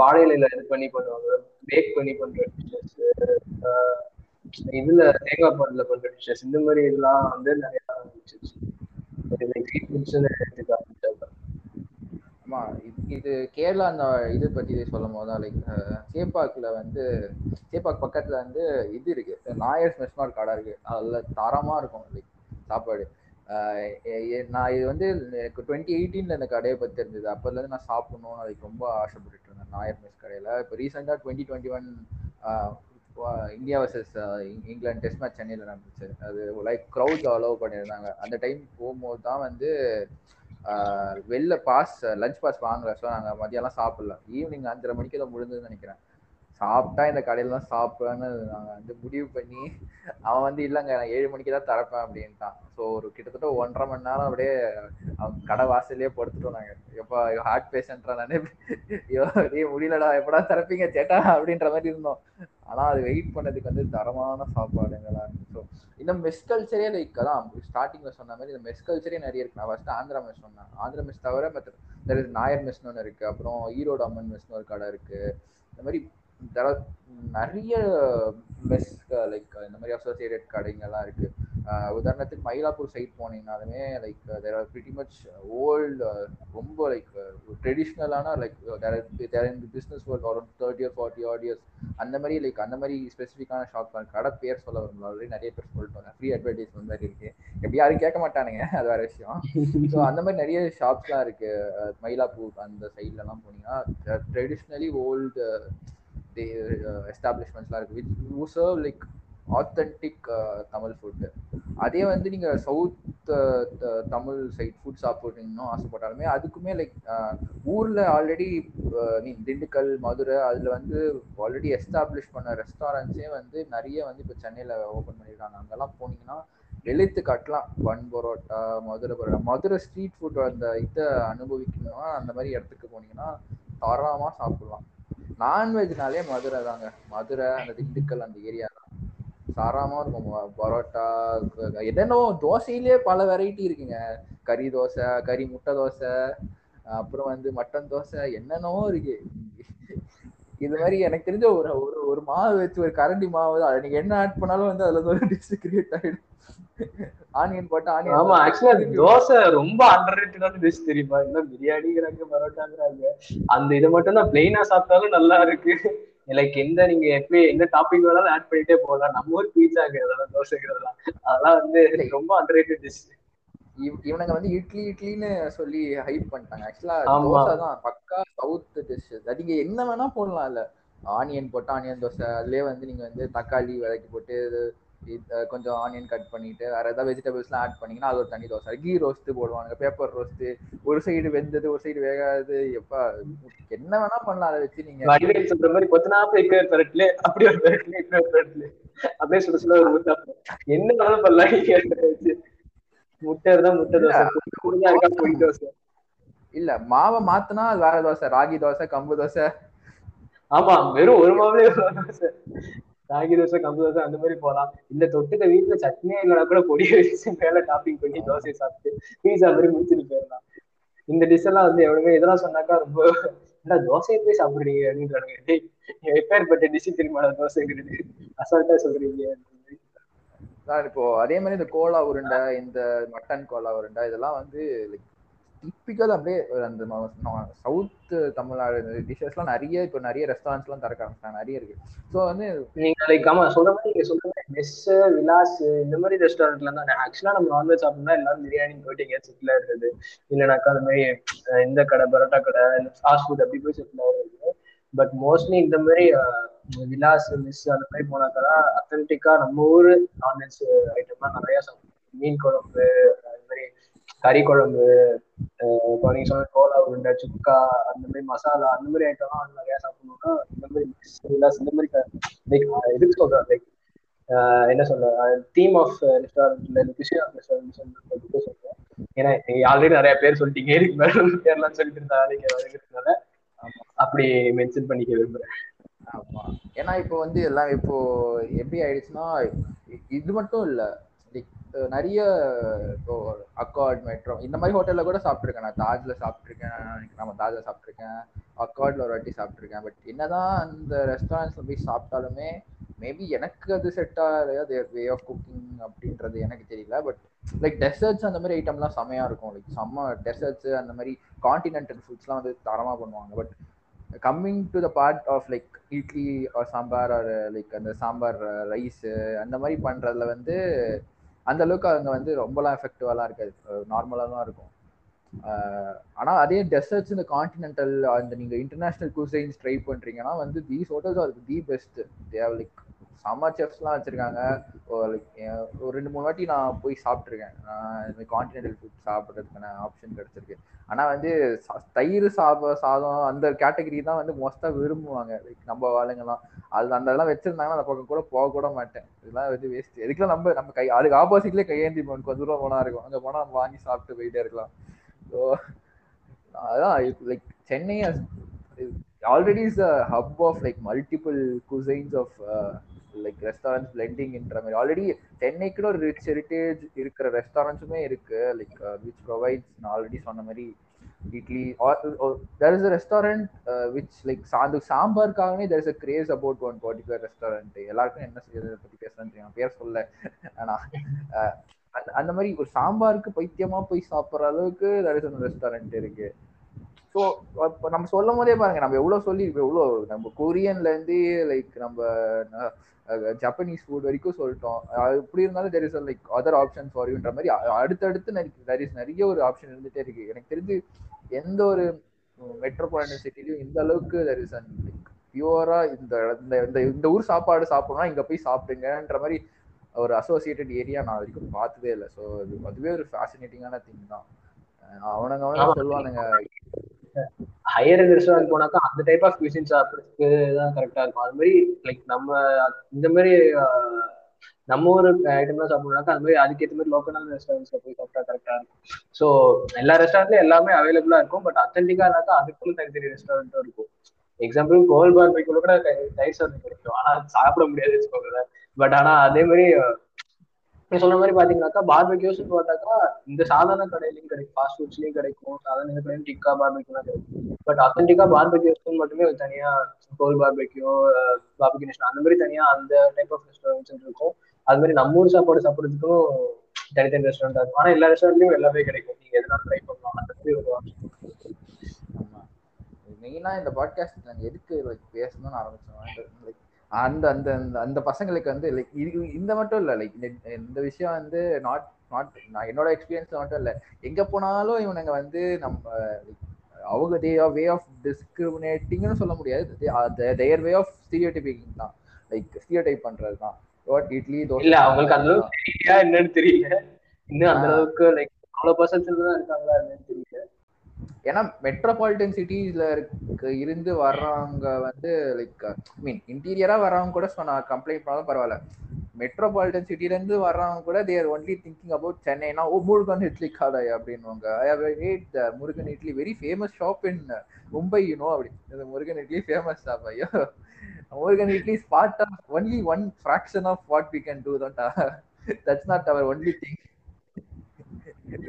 வாழை இலையில இது பண்ணி பண்ணுவாங்க பேக் பண்ணி பண்ற ஃபிஷஸ் இதுல தேங்காய் பாட்டுல பண்ற டிஷஸ் இந்த மாதிரி இதெல்லாம் வந்து நிறைய ஆரம்பிச்சிருச்சு
ஆமா இது கேரளா அந்த இது பத்தி சொல்லும் போது தான் லைக் சேப்பாக்கில் வந்து சேப்பாக் பக்கத்துல வந்து இது இருக்கு. நாயர்ஸ் மெஸ்மார் கடை இருக்கு. அதுல தரமா இருக்கும் லைக் சாப்பாடு. நான் இது வந்து எனக்கு டுவெண்ட்டி எயிட்டீன்ல இந்த கடையை பத்தி தெரிஞ்சது. அப்போதுலேருந்து நான் சாப்பிடணும்னு அதுக்கு ரொம்ப ஆசைப்பட்டுட்டு இருந்தேன் நாயர் மெஸ் கடையில. இப்போ ரீசெண்டாக twenty twenty one India versus England test match சென்னையில் நடந்துச்சு. அது லைக் க்ரௌட் அலோவ் பண்ணியிருந்தாங்க. அந்த டைம் போகும்போது தான் வந்து வெளில பாஸ் லஞ்ச் பாஸ் வாங்கல ஸோ நாங்கள் மதியம்லாம் சாப்பிடல. ஈவினிங் அஞ்சரை மணிக்கு தான் முடிஞ்சதுன்னு நினைக்கிறேன். சாப்பிட்டா இந்த கடையில தான் சாப்பிடுவேன்னு நாங்கள் வந்து முடிவு பண்ணி அவன் வந்து இல்லைங்க நான் ஏழு மணிக்கு தான் திறப்பேன் அப்படின்ட்டான். ஸோ ஒரு கிட்டத்தட்ட ஒன்றரை மணி நேரம் அப்படியே அவன் கடை வாசல்லையே படுத்துட்டோம் நாங்கள் எப்போ ஹார்ட் பேஷண்ட்ரா நானே? ஐயோ முடியலடா எப்படா திறப்பீங்க சேட்டா? அப்படின்ற மாதிரி இருந்தோம். ஆனால் அது வெயிட் பண்ணதுக்கு வந்து தரமான சாப்பாடுங்களா? ஸோ இந்த மெஸ் கல்ச்சரே லைக் அதான் ஸ்டார்டிங்கில் சொன்ன மாதிரி இந்த மெஸ் கல்ச்சரே நிறைய இருக்கு. நான் ஃபஸ்ட்டு ஆந்திரா மெஸ் சொன்னேன். ஆந்திரா மெஸ் தவிர மற்ற நாயர் மெஸ்னு ஒன்று இருக்குது அப்புறம் ஈரோடு அம்மன் மெஸ்னு ஒரு கடை இருக்குது இந்த மாதிரி நிறைய மெஸ் லைக் இந்த மாதிரி அசோசியேட்டட் கடைங்கெல்லாம் இருக்கு. உதாரணத்துக்கு Mylapore side போனீங்கனாலுமே like there are pretty much old ரொம்ப like ட்ரெடிஷ்னலான like there in business world ஒரு thirty or forty odd years அந்த மாதிரி லைக் அந்த மாதிரி ஸ்பெசிஃபிக்கான ஷாப் கடை பேர் சொல்ல வரும் ஆல்ரெடி நிறைய பேர் சொல்லிட்டு ஃப்ரீ அட்வர்டைஸ்மெண்ட் மாதிரி இருக்கு. எப்படி யாரும் கேட்க மாட்டானுங்க அது வேற விஷயம். ஸோ *laughs* அந்த மாதிரி நிறைய ஷாப்ஸ்லாம் இருக்கு. மயிலாப்பூர் அந்த சைட்லலாம் போனீங்கன்னா ட்ரெடிஷ்னலி ஓல்டு எஸ்டாப்ளிஷ்மெண்ட்ஸ்லாம் இருக்குது which serve like authentic Tamil food அதே வந்து நீங்கள் சவுத் தமிழ் சைட் ஃபுட் சாப்பிட்றீங்கன்னு ஆசைப்பட்டாலுமே அதுக்குமே லைக் ஊரில் ஆல்ரெடி மீன் திண்டுக்கல் மதுரை அதில் வந்து ஆல்ரெடி எஸ்டாப்ளிஷ் பண்ண ரெஸ்டாரண்ட்ஸே வந்து நிறைய வந்து இப்போ சென்னையில் ஓப்பன் பண்ணியிருக்காங்க அங்கெல்லாம் போனீங்கன்னா எழுத்து கட்டலாம். Bun parotta Madurai parotta. Madurai street food அந்த இதை அனுபவிக்கணும்னா அந்த மாதிரி இடத்துக்கு போனீங்கன்னா தாராளமாக சாப்பிடலாம். நான்வெஜ்னாலே மதுரை தாங்க. மதுரை அந்த திண்டுக்கல் அந்த ஏரியா தான். சாராமா இருக்கும். பரோட்டா என்னென்னவோ தோசையிலே பல வெரைட்டி இருக்குங்க. கறி தோசை கறி முட்டை தோசை அப்புறம் வந்து மட்டன் தோசை என்னென்னவோ இருக்கு. இது மாதிரி எனக்கு தெரிஞ்ச ஒரு ஒரு ஒரு மாவு வச்சு ஒரு கரண்டி மாவு அது நீங்க என்ன ஆட் பண்ணாலும் வந்து அதுல ஒரு டிஷ் கிரியேட் ஆயிடும். ஆனியன் போட்டு
ஆமா
ஆனியன்
ஆக்சுவலா தோசை ரொம்ப அண்டர் ரேட்டடான டிஷ் தெரியுமா? என்ன பிரியாணிங்கிறாங்க பரோட்டாங்கிறாங்க. அந்த இதை மட்டும் தான் பிளெயினா சாப்பிட்டாலும் நல்லா இருக்கு. லைக் எந்த நீங்க எப்படி எந்த டாபிக் வேணாலும் ஆட் பண்ணிட்டே போகலாம். நம்ம ஊர் பீட்சாங்க அதெல்லாம் தோசைங்கிறதெல்லாம் அதெல்லாம் வந்து ரொம்ப அண்டர் ரேட்டட் டிஷ்
இவ- இவனுங்க வந்து இட்லி இட்லின்னு சொல்லி ஹைப் பண்ணிட்டாங்க. ஆக்சுவலா
ஆமா.
தோசை தான். பக்கா சவுத் டிஷ் நீங்க என்ன வேணா போடலாம் இல்ல. ஆனியன் போட்டு ஆனியன் தோசை. அதுலயே வந்து நீங்க வந்து தக்காளி வதக்கி போட்டு கொஞ்சம் ஆனியன் கட் பண்ணிட்டு வேற ஏதாவது வெஜிடபிள்ஸ்லாம் ஆட் பண்ணீங்கன்னா அது ஒரு தனி தோசை கீ ரோஸ்ட் போடுவாங்க பேப்பர் ரோஸ்ட் ஒரு சைடு வெந்தது ஒரு சைடு வேகாது. எப்பா என்ன வேணா பண்ணலாம் அதை வச்சு நீங்க.
சொல்ற மாதிரி இப்படி ஒரு பெரட்ல அப்படி ஒரு பெரட்ல இப்படி ஒரு பெரட்ல. அப்படியே சுட சுட ஒரு முட்டை. என்ன வேணாலும் பண்ணலாம் நீங்க வச்சு. முட்டை இருந்தா முட்டை தோசை. இருக்கா தோசை.
இல்ல மாவை மாத்துனா அது வேற தோசை. ராகி தோசை கம்பு தோசை.
ஆமா வெறும் ஒரு மாவுலே ஒரு தோசை. ராகி தோசை கம்பு தோசை அந்த மாதிரி போலாம். இந்த தொட்டுக்க வீட்டுல சட்னியே இல்லைனா கூட பொடியை வச்சு மேல டாப்பிங் பண்ணி தோசையை சாப்பிட்டு பீஸா மாதிரி முடிச்சுட்டு போயிடலாம். இந்த டிஷ் எல்லாம் வந்து எவ்வளவு இதெல்லாம் சொன்னாக்கா ரொம்ப என்ன தோசையை போய் சாப்பிடுறீங்க? அப்படின்றாங்க டேய் எப்பேற்பட்ட டிஷ் தெரியுமா தோசைங்கிறது? அசால்ட்டா சொல்றீங்க
இப்போ அதே மாதிரி இந்த கோலா உருண்டை இந்த மட்டன் கோலா உருண்டை இதெல்லாம் வந்து லைக் டிப்பிக்கல் அப்படியே அந்த சவுத் தமிழ்நாடு டிஷஸ்லாம் நிறைய இப்போ நிறைய ரெஸ்டாரண்ட்ஸ்லாம் திறக்க ஆரம்பிச்சிட்டாங்க. நிறைய இருக்கு. ஸோ வந்து
நீங்க லைக் ஆமா சொல்ற மாதிரி நீங்க சொல்ற மாதிரி மெஸ் விலாஸ் இந்த மாதிரி ரெஸ்டாரண்ட்ல தான். ஆக்சுவலா நம்ம நான்வெஜ் சாப்பிடணும் எல்லாரும் பிரியாணி போயிட்டு எங்கேயா செட்டில் இருக்குது இல்லைனாக்கா அந்த மாதிரி இந்த கடை பரோட்டா கடை ஃபாஸ்ட் ஃபுட் அப்படி போய் செட்டில் ஆயிருக்குது. பட் மோஸ்ட்லி இந்த மாதிரி விலாஸ் மிஸ் அந்த மாதிரி போனாக்கா அத்தன்டிக்கா நம்ம ஊர் நான்வெஜ் ஐட்டம்லாம் நிறைய சாப்பிடுவோம் மீன் குழம்பு கறி குழம்பு அஹ், இப்போ நீங்க சொன்ன கோலா உருண்டை சுக்கா அந்த மாதிரி மசாலா அந்த மாதிரி ஐட்டம்லாம் வந்து நிறைய சாப்பிடணும்னா இந்த மாதிரி இந்த மாதிரி லைக் எதுக்கு சொல்றேன் லைக் என்ன சொல்ற தீம் ஆஃப் ரெஸ்டாரண்ட்ல கிருஷ்ணா ரெஸ்டாரண்ட் சொல்றேன். ஏன்னா ஆல்ரெடி நிறைய பேர் சொல்லிட்டீங்க இதுக்கு மேல பேர்லாம் சொல்லிட்டு இருந்தா நீங்க வழங்குறதுனால அப்படி மென்ஷன் பண்ணிக்க விரும்புறேன்.
ஆமா. ஏன்னா இப்போ வந்து எல்லாம் இப்போ எப்படி ஆயிடுச்சுன்னா இது மட்டும் இல்ல நிறைய இப்போ அக்கார்ட் மெட்ரோ இந்த மாதிரி ஹோட்டல்ல கூட சாப்பிட்ருக்கேன் நான் தாஜ்ல சாப்பிட்ருக்கேன் நம்ம தாஜ்ல சாப்பிட்ருக்கேன் அக்கார்ட்ல ஒரு வாட்டி சாப்பிட்ருக்கேன் பட் என்னதான் அந்த ரெஸ்டாரண்ட்ஸ்ல போய் சாப்பிட்டாலுமே மேபி எனக்கு அது செட் ஆகாது வே ஆஃப் குக்கிங் அப்படின்றது எனக்கு தெரியல. பட் லைக் டெசர்ட்ஸ் அந்த மாதிரி ஐட்டம்லாம் செமையா இருக்கும். லைக் செம்ம டெசர்ட்ஸ் அந்த மாதிரி காண்டினென்டல் ஃபுட்ஸ்லாம் வந்து தரமா பண்ணுவாங்க. But coming to the part of like idli or sambar or like அந்த சாம்பார் ரைஸ் அந்த மாதிரி பண்றதுல வந்து அந்த அளவுக்கு அவங்க வந்து ரொம்பலாம் எஃபெக்டிவாலாம் இருக்காது. நார்மலாக தான் இருக்கும். ஆனால் அதே டெசர்ட்ஸ் இந்த கான்டினென்டல் அந்த நீங்கள் இன்டர்நேஷனல் குசைன்ஸ் ட்ரை பண்ணுறீங்கன்னா வந்து these hotels are the best they've like செம்ம செஃப்ஸ்லாம் வச்சுருக்காங்க. ஒரு ரெண்டு மூணு வாட்டி நான் போய் சாப்பிட்ருக்கேன் இந்த கான்டினென்டல் ஃபுட் சாப்பிட்றதுக்கான ஆப்ஷன் கிடச்சிருக்கு. ஆனால் வந்து தயிர் சாப்ப சாதம் அந்த கேட்டகரி தான் வந்து மோஸ்ட்டாக விரும்புவாங்க. லைக் நம்ம ஆளுங்கெல்லாம். அது அந்த இதெல்லாம் வச்சுருந்தாங்கன்னா அந்த பக்கம் கூட போக கூட மாட்டேன். இதெல்லாம் வந்து வேஸ்ட் எதுக்குலாம் நம்ம நம்ம கை அதுக்கு ஆப்போசிட்லேயே கையேந்தி போகணும். கொஞ்சம் தூரம் போனா இருக்கும். அங்கே போனால் நம்ம வாங்கி சாப்பிட்டு போயிட்டே இருக்கலாம். ஸோ அதான் like Chennai already is a hub of like multiple cuisines of like restaurants பிளெண்டிங்ன்ற மாதிரி. ஆல்ரெடி சென்னைக்குன்னு ஒரு ரிச் ஹெரிட்டேஜ் இருக்கிற ரெஸ்டாரண்ட்ஸுமே இருக்கு. லைக் விச் ப்ரொவைட்ஸ் நான் ஆல்ரெடி சொன்ன மாதிரி idli there is a restaurant which like Sandhu சாம்பாருக்காகவே there is a craze about one particular restaurant எல்லாருக்கும் என்ன செய்யறதை பத்தி பேசுறேன்னு தெரியும். பேர் சொல்ல. ஆனா uh, அந்த- மாதிரி ஒரு சாம்பாருக்கு பைத்தியமா போய் சாப்பிடுற அளவுக்கு தேர் இஸ் அந்த ரெஸ்டாரண்ட் இருக்கு. ஸோ நம்ம சொல்லும் போதே பாருங்க நம்ம எவ்வளவு சொல்லி எவ்வளோ நம்ம கொரியன்ல இருந்து லைக் நம்ம ஜப்பனீஸ் ஃபுட் வரைக்கும் சொல்லிட்டோம். அது எப்படி இருந்தாலும் there is like other option for யூன்ற மாதிரி அடுத்தடுத்து தெர் இஸ் நிறைய ஒரு ஆப்ஷன் இருந்துட்டே இருக்கு. எனக்கு தெரிஞ்சு எந்த ஒரு மெட்ரோபாலிட்டன் சிட்டிலையும் இந்த அளவுக்கு தெர் இஸ் அண்ட் லைக் பியூரா இந்த இந்த- இந்த ஊர் சாப்பாடு சாப்பிடணும்னா இங்க போய் சாப்பிடுங்கன்ற மாதிரி ஒரு அசோசியேட்டட் ஏரியா நான் வரைக்கும் பார்த்ததே இல்லை. ஸோ அதுவே ஒரு ஃபேசினேட்டிங்கான திங் தான். அவனுங்க அவனுங்க. சொல்லுவானுங்க
ஹையர் ரெஸ்டாரண்ட் போனாக்கா அந்த டைப் ஆஃப் cuisine சாப்பிட்றதுக்கு தான் கரெக்டா இருக்கும். அது மாதிரி லைக் நம்ம இந்த மாதிரி நம்ம ஊர் ஐட்டம் தான் சாப்பிடணும்னாக்கா அது மாதிரி அதுக்கேற்ற மாதிரி லோக்கலான ரெஸ்டாரண்ட்ஸ்ல போய் சாப்பிட்டா கரெக்டா இருக்கும். ஸோ எல்லா ரெஸ்டாரண்ட்லயும் எல்லாமே அவைலபிளா இருக்கும் பட் அத்தன்டிக்கானாக்கா அதுக்குள்ள தனித்தனி ரெஸ்டாரண்ட்டும் இருக்கும். எக்ஸாம்பிள் கோல் பார் பைக்குள்ள கூட தயிர் சாதம் கிடைக்கும். ஆனா சாப்பிட முடியாது வச்சுக்கோங்களேன். பட் ஆனா அதே மாதிரி நீங்க சொன்ன மாதிரி பாத்தீங்கன்னாக்கா பார்பெக்யூஸ் பார்த்தாக்கா இந்த சாதாரண கடையிலயும் கிடைக்கும். ஃபாஸ்ட் ஃபுட்ஸ்லயும் கிடைக்கும். சாதாரண கடையிலும் டிக்கா பார்பெக்யூலாம் கிடைக்கும். பட் அத்தன்டிக்கா பார்பெக்யூஸ் மட்டுமே தனியா கோல் பார்பெக்யூ பார்பெக்யூ நேஷன் அந்த மாதிரி தனியா அந்த டைப் ஆஃப் ரெஸ்டாரண்ட்ஸ் இருக்கும். அது மாதிரி நம்ம ஊர் சாப்பாடு சாப்பிட்றதுக்கும் தனித்தனி ரெஸ்டாரண்ட் இருக்கும். ஆனா எல்லா ரெஸ்டாரண்ட்லயும் எல்லாமே கிடைக்கும். நீங்க எதனால ட்ரை பண்ணலாம். அந்த மாதிரி ஒரு
மெயினாக மெயினா இந்த பாட்காஸ்ட் நாங்க எதுக்கு பேசணும்னு ஆரம்பிச்சோம் அந்த அந்த அந்த- பசங்களுக்கு வந்து லைக் இது இந்த மட்டும் இல்ல லைக் இந்த விஷயம் வந்து நாட் நாட் நான் என்னோட எக்ஸ்பீரியன்ஸ்ல மட்டும் இல்ல. எங்க போனாலும் இவனுங்க வந்து நம்ம அவங்க தே வே ஆஃப் டிஸ்கிரிமினேட்டிங்னு சொல்ல முடியாது. தேர் வே ஆஃப் ஸ்டீரியோடைபிங் தான். லைக் ஸ்டீரியோடைப் பண்றது தான். வாட் இட்லி தோசை
இல்ல அவங்களுக்கு அந்த அளவுக்கு என்னன்னு தெரியல. இன்னும் அந்த அளவுக்கு லைக் அவ்வளவு பர்சன்ட் தான் இருக்காங்களா என்னன்னு தெரியல.
ஏன்னா மெட்ரோபாலிட்டன் சிட்டிஸ்ல இருந்து வர்றவங்க வந்து லைக் மீன் இன்டீரியரா வர்றவங்க கூட சொன்னா கம்ப்ளைண்ட் பண்ணாலும் பரவாயில்ல. மெட்ரோபாலிட்டன் சிட்டில இருந்து வர்றவங்க கூட தேர் ஒன்லி திங்கிங் அபவுட் சென்னைனா ஓ முருகன் இட்லி காதாய் அப்படின்னுவாங்க. I have ate Murugan idli very famous shop in Mumbai you know அப்படி. இந்த முருகன் இட்லி ஃபேமஸ் ஷாப் ஐயோ. Murugan idli spot part of only one fraction of what we can do தான் that's not our only thing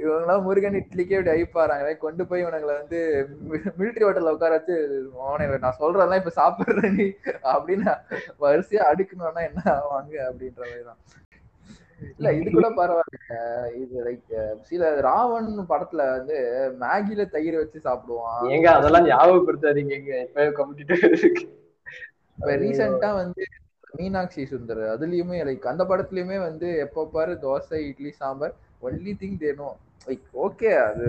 இவங்களாம் முருகன் இட்லிக்கே இப்படி ஐப்பாறாங்க கொண்டு போய் இவனுங்களை வந்து மிலிட்டரி ஹோட்டல்ல உட்கார வச்சு அவனை நான் சொல்றதெல்லாம் இப்ப சாப்பிடுற நீ. அப்படின்னு வரிசையா அடுக்கணும்னா என்ன ஆவாங்க அப்படின்ற மாதிரி தான். இல்ல இது கூட பரவாயில்ல இது லைக் சில ராவன் படத்துல வந்து மேகில தயிர் வச்சு சாப்பிடுவான்.
ஏங்க அதெல்லாம் ஞாபகப்படுத்தாதீங்க. இப்ப இருக்கு.
இப்ப ரீசெண்டா வந்து மீனாட்சி சுந்தர் அதுலயுமே லைக் அந்த படத்துலயுமே வந்து எப்ப பாரு தோசை இட்லி சாம்பார் ஒன்லி திங் தேனும் லைக் ஓகே அது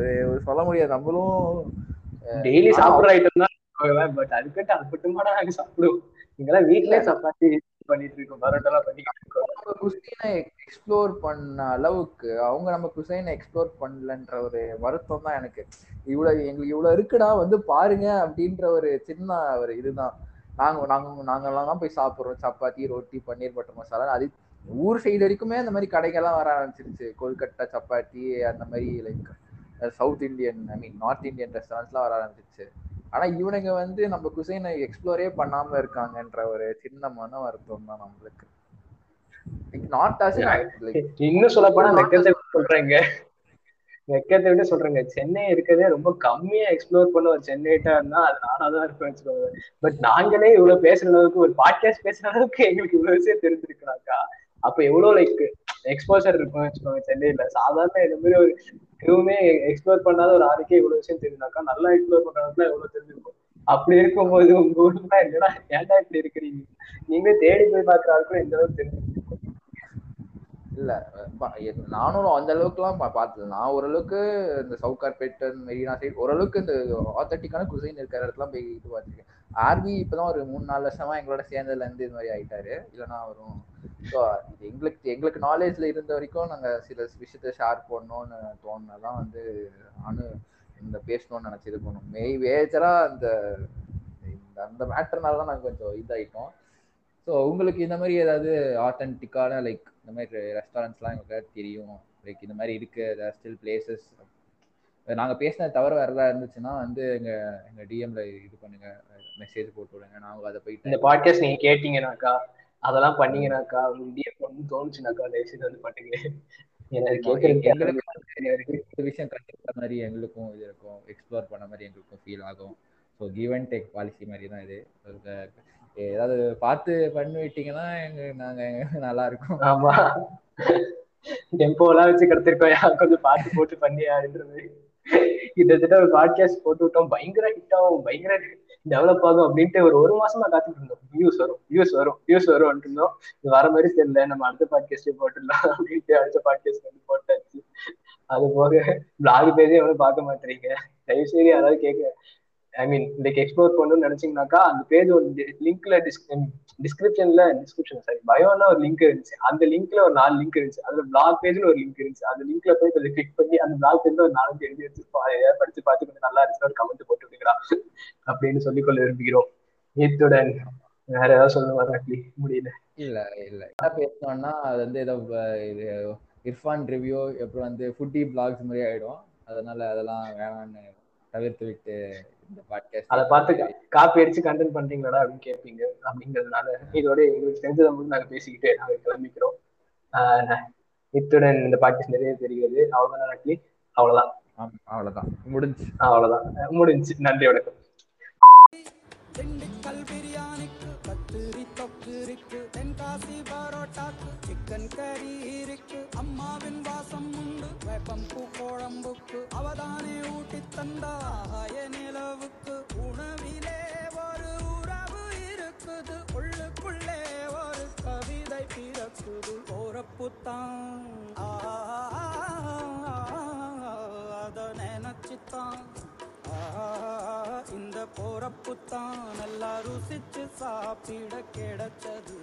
சொல்ல முடியாது. நம்மளும்
டெய்லி சாப்பிடுற ஐட்டம் தான் பட் அதுக்கிட்ட அது மட்டுமா நாங்க சாப்பிடுவோம். இங்கெல்லாம் வீட்லயே சப்பாத்தி பண்ணிட்டு இருக்கோம். பரோட்டா பண்ணி
நம்ம குசைனை எக்ஸ்ப்ளோர் பண்ண அளவுக்கு அவங்க நம்ம குசைனை எக்ஸ்ப்ளோர் பண்ணலன்ற ஒரு வருத்தம் தான் எனக்கு. இவ்வளவு எங்களுக்கு இவ்வளவு இருக்குடா வந்து பாருங்க அப்படின்ற ஒரு சின்ன ஒரு இதுதான். நாங்க நாங்க நாங்கெல்லாம் தான் போய் சாப்பிடுறோம். சப்பாத்தி ரொட்டி பன்னீர் பட்டர் மசாலா அது ஊர் சைடு வரைக்குமே அந்த மாதிரி கடைகள்லாம் வர ஆரம்பிச்சிருச்சு. கொல்கட்டா சப்பாத்தி அந்த மாதிரி like south Indian I mean north Indian ரெஸ்டாரண்ட்ஸ்லாம் வர ஆரம்பிச்சிருச்சு. ஆனா இவனுங்க வந்து நம்ம குசைனை எக்ஸ்ப்ளோரே பண்ணாம இருக்காங்கன்ற ஒரு சின்ன மன வருத்தம் தான் நம்மளுக்கு. நாட் ஆஸ்
இன்னும் சொல்ல போனா வெக்கத்தை சொல்றேங்க. வெக்கத்தை விட சொல்றேங்க. சென்னை இருக்கிறதே ரொம்ப கம்மியா எக்ஸ்ப்ளோர் பண்ண ஒரு சென்னைட்டா இருந்தா அது நானா தான் இருப்பேன் பட் நாங்களே இவ்வளவு பேசுற அளவுக்கு ஒரு பாட்காஸ்ட் பேசுற அளவுக்கு எங்களுக்கு இவ்வளவு விஷயம் தெரிஞ்சிருக்கிறாக்கா அப்ப எவ்வளவு லைக் எக்ஸ்போசர் இருக்கும் வச்சுக்கோங்க சென்னையில. சாதாரண இந்த மாதிரி ஒரு எதுவுமே எக்ஸ்ப்ளோர் பண்ணாத ஒரு ஆளுக்கே இவ்வளவு விஷயம் தெரிஞ்சாக்கா நல்லா எக்ஸ்ப்ளோர் பண்றவங்க எவ்வளவு தெரிஞ்சிருக்கும். அப்படி இருக்கும்போது உங்க ஊர்ல என்னடா ஏன்டா இப்படி இருக்கிறீங்க? நீங்களே தேடி போய் பாக்குற ஆளுக்கும் இந்த அளவுக்கு தெரிஞ்சிருக்கும்.
இல்ல நானும் அந்த அளவுக்குலாம் பா- பார்த்தது நான் ஓரளவுக்கு இந்த சவுகார்பேட் மெரினா சைடு ஓரளவுக்கு இந்த ஆத்தட்டிக்கான குசைன் இருக்கிற இடத்துல போய் இது பார்த்துருக்கேன். ஆர்வி இப்போதான் ஒரு மூணு நாலு வருஷமா எங்களோட சேர்ந்ததுல இருந்து இது மாதிரி ஆயிட்டாரு. இல்லைன்னா வரும். ஸோ இது எங்களுக்கு எங்களுக்கு நாலேஜ்ல இருந்த வரைக்கும் நாங்கள் சில விஷயத்த ஷேர் பண்ணணும்னு தோணுனதான் வந்து அனு இந்த பேசணும்னு நினைச்சு இது பண்ணோம் மெய் வேஜரா அந்த இந்த அந்த மேட்டர்னால தான் நாங்கள் கொஞ்சம் இதாயிட்டோம். ஸோ உங்களுக்கு இந்த மாதிரி ஏதாவது ஆத்தென்டிக்கான லைக் இந்த மாதிரி ரெஸ்டாரண்ட்ஸ்லாம் எங்களுக்கு தெரியும்? லைக் இந்த மாதிரி இருக்கு ஸ்டில் பிளேசஸ் நாங்கள் பேசினது தவிர வேற ஏதாவது இருந்துச்சுன்னா வந்து எங்க எங்க டிஎம்ல இது பண்ணுங்க மெசேஜ் போட்டு விடுங்க. நாங்கள் அதை
இந்த
போயிட்டு
பாட்காஸ்ட் நீங்க கேட்டீங்கனாக்கா அதெல்லாம் பண்ணீங்கனாக்கா உங்களுக்கு டிஎம் பண்ணு தோணுச்சுனாக்கா தயவுசெய்து வந்து பண்ணுங்க.
விஷயம் கற்றுக்கிட்ட மாதிரி எங்களுக்கும் இது இருக்கும். எக்ஸ்ப்ளோர் பண்ண மாதிரி எங்களுக்கும் ஃபீல் ஆகும். So give and take policy மாதிரி தான் இது. ஏதாவது பார்த்து பண்ணி விட்டீங்கன்னா எங்க நாங்கள் நல்லா இருக்கும்.
ஆமா. டெம்போ எல்லாம் வச்சு கடத்திருக்கோம். கொஞ்சம் பார்த்து போட்டு பண்ணி அப்படின்றது கிட்டத்தட்ட ஒரு பாட்காஸ்ட் போட்டு விட்டோம். பயங்கர ஹிட் ஆகும் பயங்கர டெவலப் ஆகும் அப்படின்ட்டு ஒரு ஒரு மாசமா காத்துட்டு இருந்தோம். வியூஸ் வரும் வியூஸ் வரும் வியூஸ் வரும் இருந்தோம். இது வர மாதிரி தெரியல நம்ம அடுத்த பாட்காஸ்டே போட்டுடலாம் அப்படின்ட்டு அடுத்த பாட்காஸ்ட் வந்து போட்டாச்சு. அது போக பிளாக் பேஜே எவ்வளவு பார்க்க மாட்டீங்க தயவு செய்து யாராவது கேட்க ஐ மீன் லைக் எக்ஸ்ப்ளோர் பண்ணணும்னு நினைச்சீங்கன்னாக்கா அந்த பேஜ் ஒரு லிங்க்ல டிஸ்கிரிப்ஷன்ல டிஸ்கிரிப்ஷன் சாரி பயோல ஒரு லிங்க் இருந்துச்சு. அந்த லிங்க்ல ஒரு நாலு லிங்க் இருந்துச்சு. அதுல பிளாக் பேஜ்னு ஒரு லிங்க் இருந்துச்சு. அந்த லிங்க்ல போய் கொஞ்சம் கிளிக் பண்ணி அந்த பிளாக் பேஜ்ல ஒரு நாலஞ்சு எழுதி வச்சிருப்போம். ஏதாவது படிச்சு பார்த்து கொஞ்சம் நல்லா இருந்துச்சு ஒரு கமெண்ட் போட்டு விடுங்களா அப்படின்னு சொல்லிக்கொள்ள விரும்புகிறோம். இத்துடன் வேற ஏதாவது சொல்ல வராட்டி முடியல.
இல்ல இல்ல. என்ன பேசணும்னா அது வந்து ஏதோ இது இர்ஃபான் ரிவ்யூ அப்புறம் வந்து ஃபுட்டி பிளாக்ஸ் மாதிரி ஆயிடும். அதனால அதெல்லாம் வேணாம்னு தவிர்த்து விட்டு இந்த பாட்காஸ்ட்
அதை பார்த்து காப்பி அடிச்சு கண்டென்ட் பண்றீங்களாடா அப்படின்னு கேட்பீங்க. அப்படிங்கிறதுனால இதோட எங்களுக்கு தெரிஞ்சதை மட்டும் நாங்க பேசிக்கிட்டு நாங்க கிளம்பிக்கிறோம். இத்துடன் இந்த பாட்காஸ்ட் நிறைய தெரிகிறது அவ்வளவுதான் நட்லி அவ்வளவுதான்.
அவ்வளவுதான். முடிஞ்சு.
அவ்வளவுதான். முடிஞ்சு. நன்றி வணக்கம்.
திண்டுக்கல் பிரியாணிக்கு கத்திரி தொக்கு இருக்கு தென்காசி பரோட்டாக்கு சிக்கன் கறி இருக்கு. அம்மாவின் வாசம் உண்டு. வேப்பம்பூ குழம்புக்கு அவதானே ஊட்டி தந்தாய நிலவுக்கு உணவிலே ஒரு உறவு இருக்குது. உள்ளுக்குள்ளே ஒரு கவிதை பிறக்குது. போறப்புத்தான் அத நினைச்சுத்தான். ஆஹா, இந்த போறப்புத்தான். நல்லா ருசிச்சு சாப்பிட கிடைச்சது.